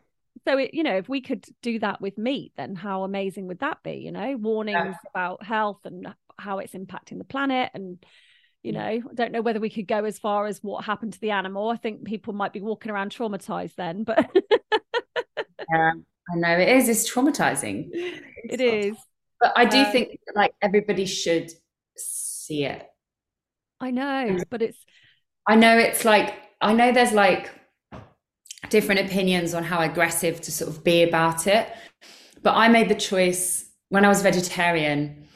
so it, you know, if we could do that with meat, then how amazing would that be? You know, warnings yeah. about health and how it's impacting the planet and you know i don't know whether we could go as far as what happened to the animal i think people might be walking around traumatized then but yeah i know it is it's traumatizing it's it is but i do um, think like everybody should see it. I know, but it's. I know it's like, I know there's like different opinions on how aggressive to sort of be about it. But I made the choice when I was vegetarian.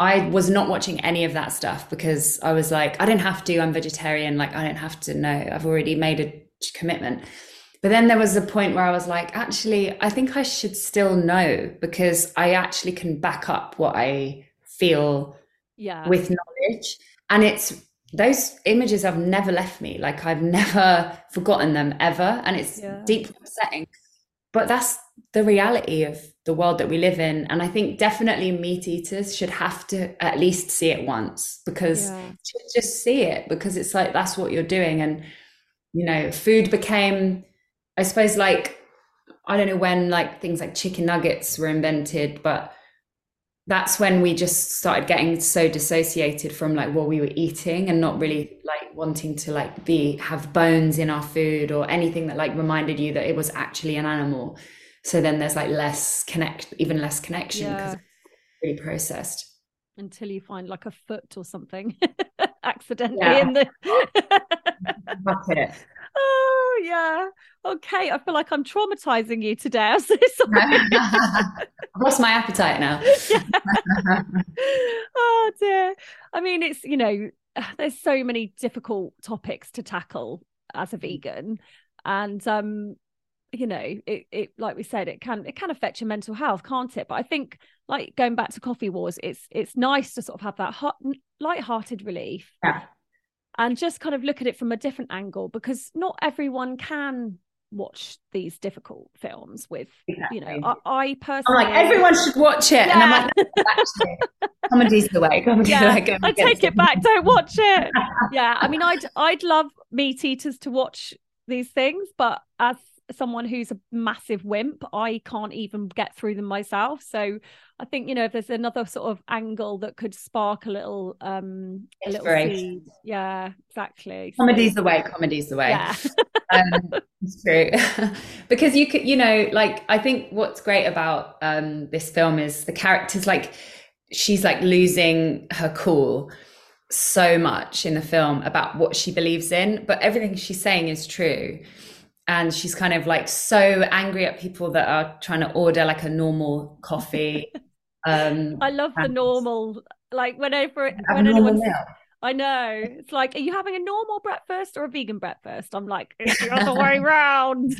I was not watching any of that stuff because I was like, I don't have to, I'm vegetarian. Like, I don't have to know. I've already made a commitment. But then there was a point where I was like, actually, I think I should still know because I actually can back up what I feel yeah. with knowledge. And it's those images have never left me. Like I've never forgotten them ever. And it's yeah. deeply upsetting. But that's the reality of the world that we live in. And I think definitely meat eaters should have to at least see it once because yeah. just see it because it's like that's what you're doing. And, you know, food became, I suppose, like, I don't know when like things like chicken nuggets were invented, but that's when we just started getting so dissociated from like what we were eating and not really like wanting to like be have bones in our food or anything that like reminded you that it was actually an animal so then there's like less connect even less connection because yeah. it's really processed. Until you find like a foot or something accidentally yeah. in the it. Oh yeah. Okay i feel like i'm traumatizing you today. I'm so sorry. I've lost my appetite now. Oh dear. I mean it's you know there's so many difficult topics to tackle as a vegan. And um you know it, it like we said it can it can affect your mental health can't it but i think like going back to coffee wars it's it's nice to sort of have that hot light-hearted relief yeah. and just kind of look at it from a different angle because not everyone can watch these difficult films with exactly. you know I, I, personally I'm like everyone should watch it yeah. and I'm like no, actually, comedy's the way comedy's yeah, the way I take it back don't watch it yeah I mean I'd I'd love meat eaters to watch these things but as someone who's a massive wimp, I can't even get through them myself. So I think, you know, if there's another sort of angle that could spark a little um a little seed. Yeah, exactly. Comedy's so, the way, comedy's the way. Yeah. um, it's true. because you could, you know, like I think what's great about um this film is the characters like she's like losing her cool so much in the film about what she believes in, but everything she's saying is true and she's kind of like so angry at people that are trying to order like a normal coffee. Um, I love the normal, like whenever when I know it's like, are you having a normal breakfast or a vegan breakfast? I'm like, it's the other way around.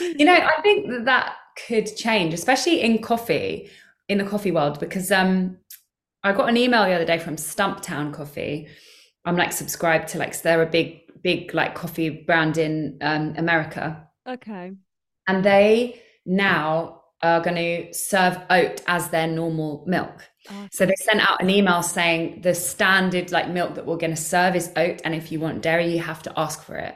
you know, I think that that could change, especially in coffee, in the coffee world, because um, I got an email the other day from Stumptown Coffee. I'm like subscribed to like so they're a big big like coffee brand in um, America. Okay. And they now are going to serve oat as their normal milk. Okay. So they sent out an email saying the standard like milk that we're going to serve is oat, and if you want dairy, you have to ask for it.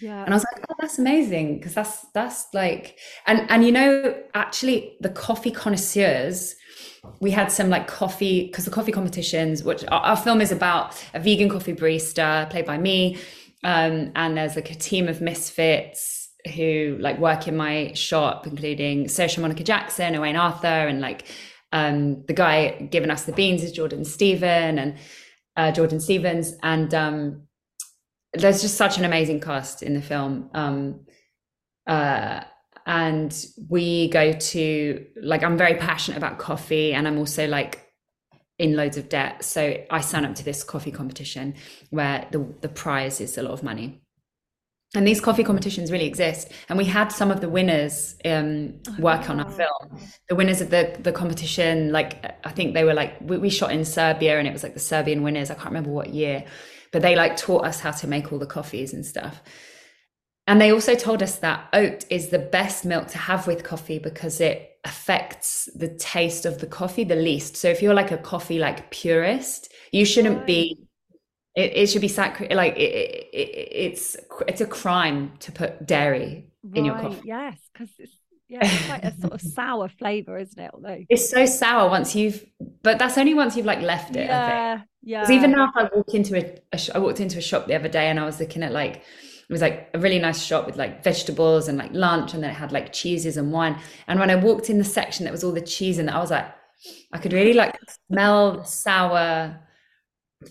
Yeah. And I was like, oh, that's amazing because that's that's like, and and you know, actually, the coffee connoisseurs we had some like coffee because the coffee competitions which our, our, film is about a vegan coffee barista played by me um, and there's like a team of misfits who like work in my shop, including Saoirse Monica Jackson, Owain Arthur, and like um, the guy giving us the beans is Jordan Stephen and uh, Jordan Stephens. And um, there's just such an amazing cast in the film. Um, uh, and we go to like I'm very passionate about coffee, and I'm also like in loads of debt. So I sign up to this coffee competition where the, the prize is a lot of money. And these coffee competitions really exist. And we had some of the winners um, oh, work on our film. The winners of the, the competition, like, I think they were like, we, we shot in Serbia and it was like the Serbian winners. I can't remember what year, but they like taught us how to make all the coffees and stuff. And they also told us that oat is the best milk to have with coffee because it affects the taste of the coffee the least. So if you're like a coffee like purist, you shouldn't be. It, it, should be sacred. Like it, it, it's it's a crime to put dairy right. in your coffee. Yes, because it's yeah, it's quite a sort of sour flavor, isn't it? Although it's so sour once you've, but that's only once you've like left it. Yeah, yeah. Because even now, if I walk into a, a, I walked into a shop the other day and I was looking at like it was like a really nice shop with like vegetables and like lunch and then it had like cheeses and wine. And when i walked in the section that was all the cheese and i was like i could really like smell the sour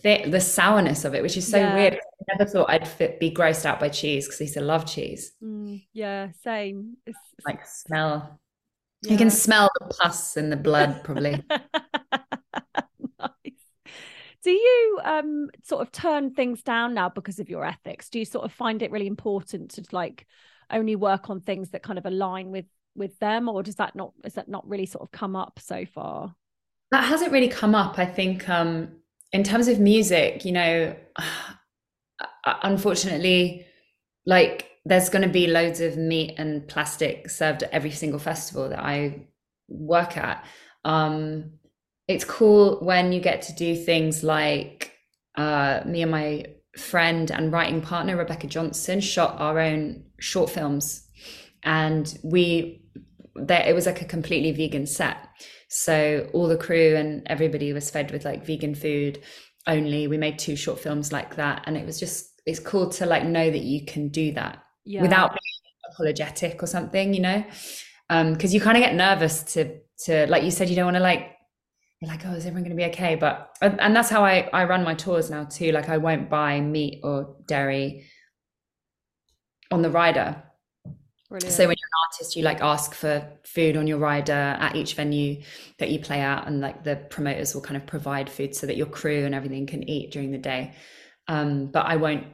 the, the sourness of it which is so yeah. weird. I never thought i'd fit, be grossed out by cheese because i used to love cheese. Mm, yeah same. It's, like smell. Yeah. you can smell the pus in the blood probably do you um sort of turn things down now because of your ethics? Do you sort of find it really important to like only work on things that kind of align with with them or does that not is that not really sort of come up so far? That hasn't really come up i think um in terms of music you know unfortunately like there's going to be loads of meat and plastic served at every single festival that i work at. Um it's cool when you get to do things like uh, me and my friend and writing partner Rebecca Johnson shot our own short films, and we there it was like a completely vegan set. So all the crew and everybody was fed with like vegan food only. We made two short films like that, and it was just it's cool to like know that you can do that yeah. without being apologetic or something, you know, because um, you kind of get nervous to to like you said you don't want to like you're like, oh, is everyone going to be okay? But and that's how I I run my tours now too. Like I won't buy meat or dairy on the rider. Brilliant. So when you're an artist, you like ask for food on your rider at each venue that you play at, and like the promoters will kind of provide food so that your crew and everything can eat during the day. Um, but I won't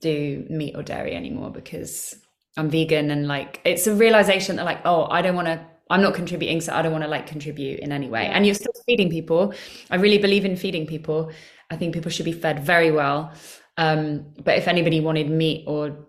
do meat or dairy anymore because I'm vegan and like it's a realization that like oh I don't want to I'm not contributing so I don't want to like contribute in any way. And you're still feeding people. I really believe in feeding people. I think people should be fed very well. Um, but if anybody wanted meat or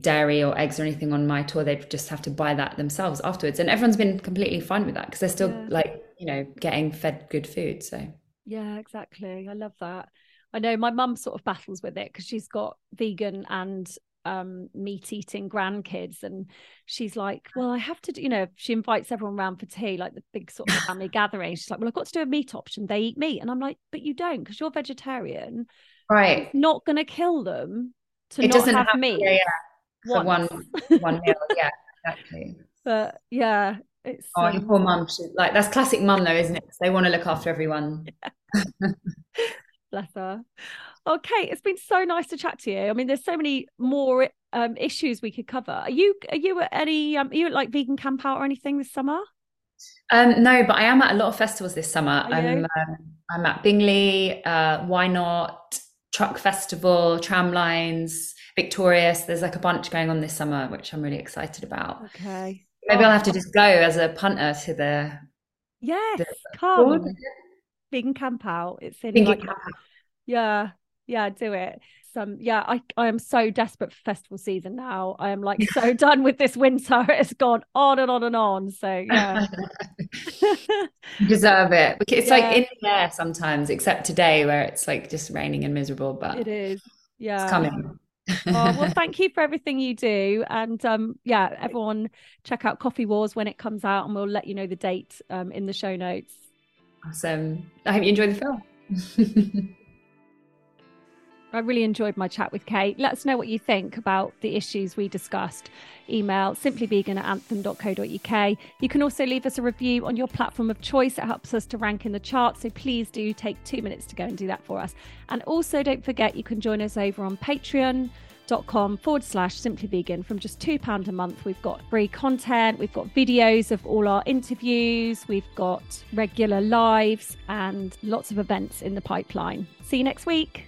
dairy or eggs or anything on my tour they'd just have to buy that themselves afterwards. And everyone's been completely fine with that because they're still yeah. like you know getting fed good food so. Yeah exactly. I love that. I know my mum sort of battles with it because she's got vegan and um, meat eating grandkids and she's like well i have to do you know she invites everyone around for tea like the big sort of family gathering. She's like well i've got to do a meat option. They eat meat. And i'm like but you don't because you're vegetarian. Right. It's not going to kill them to it not doesn't have, have meat yeah, yeah. for one one meal yeah exactly. But yeah it's oh um... poor mum like that's classic mum though isn't it? They want to look after everyone. Bless her Okay, it's been so nice to chat to you. I mean, there's so many more um, issues we could cover. Are you are you at any um, are you at like vegan camp out or anything this summer? Um, no, but I am at a lot of festivals this summer. I'm, um, I'm at Bingley, uh, Y Not, Truck Festival, Tramlines, Victorious. There's like a bunch going on this summer, which I'm really excited about. Okay. Maybe oh. I'll have to just go as a punter to the. Yes, the, come. Vegan camp out. It's in like, camp out. yeah, yeah, do it. Some yeah, I I am so desperate for festival season now. I am like so done with this winter. It's gone on and on and on. So yeah. deserve it. It's yeah. like in the air sometimes, except today where it's like just raining and miserable, but it is. Yeah. It's coming. oh, well, thank you for everything you do. And um, yeah, everyone check out Coffee Wars when it comes out, and we'll let you know the date um, in the show notes. Awesome. I hope you enjoy the film. I really enjoyed my chat with Kate. Let us know what you think about the issues we discussed. Email simplyvegan at anthem.co.uk. You can also leave us a review on your platform of choice. It helps us to rank in the charts. So please do take two minutes to go and do that for us. And also don't forget you can join us over on patreon.com forward slash simply vegan from just £2 a month. We've got free content, we've got videos of all our interviews, we've got regular lives and lots of events in the pipeline. See you next week.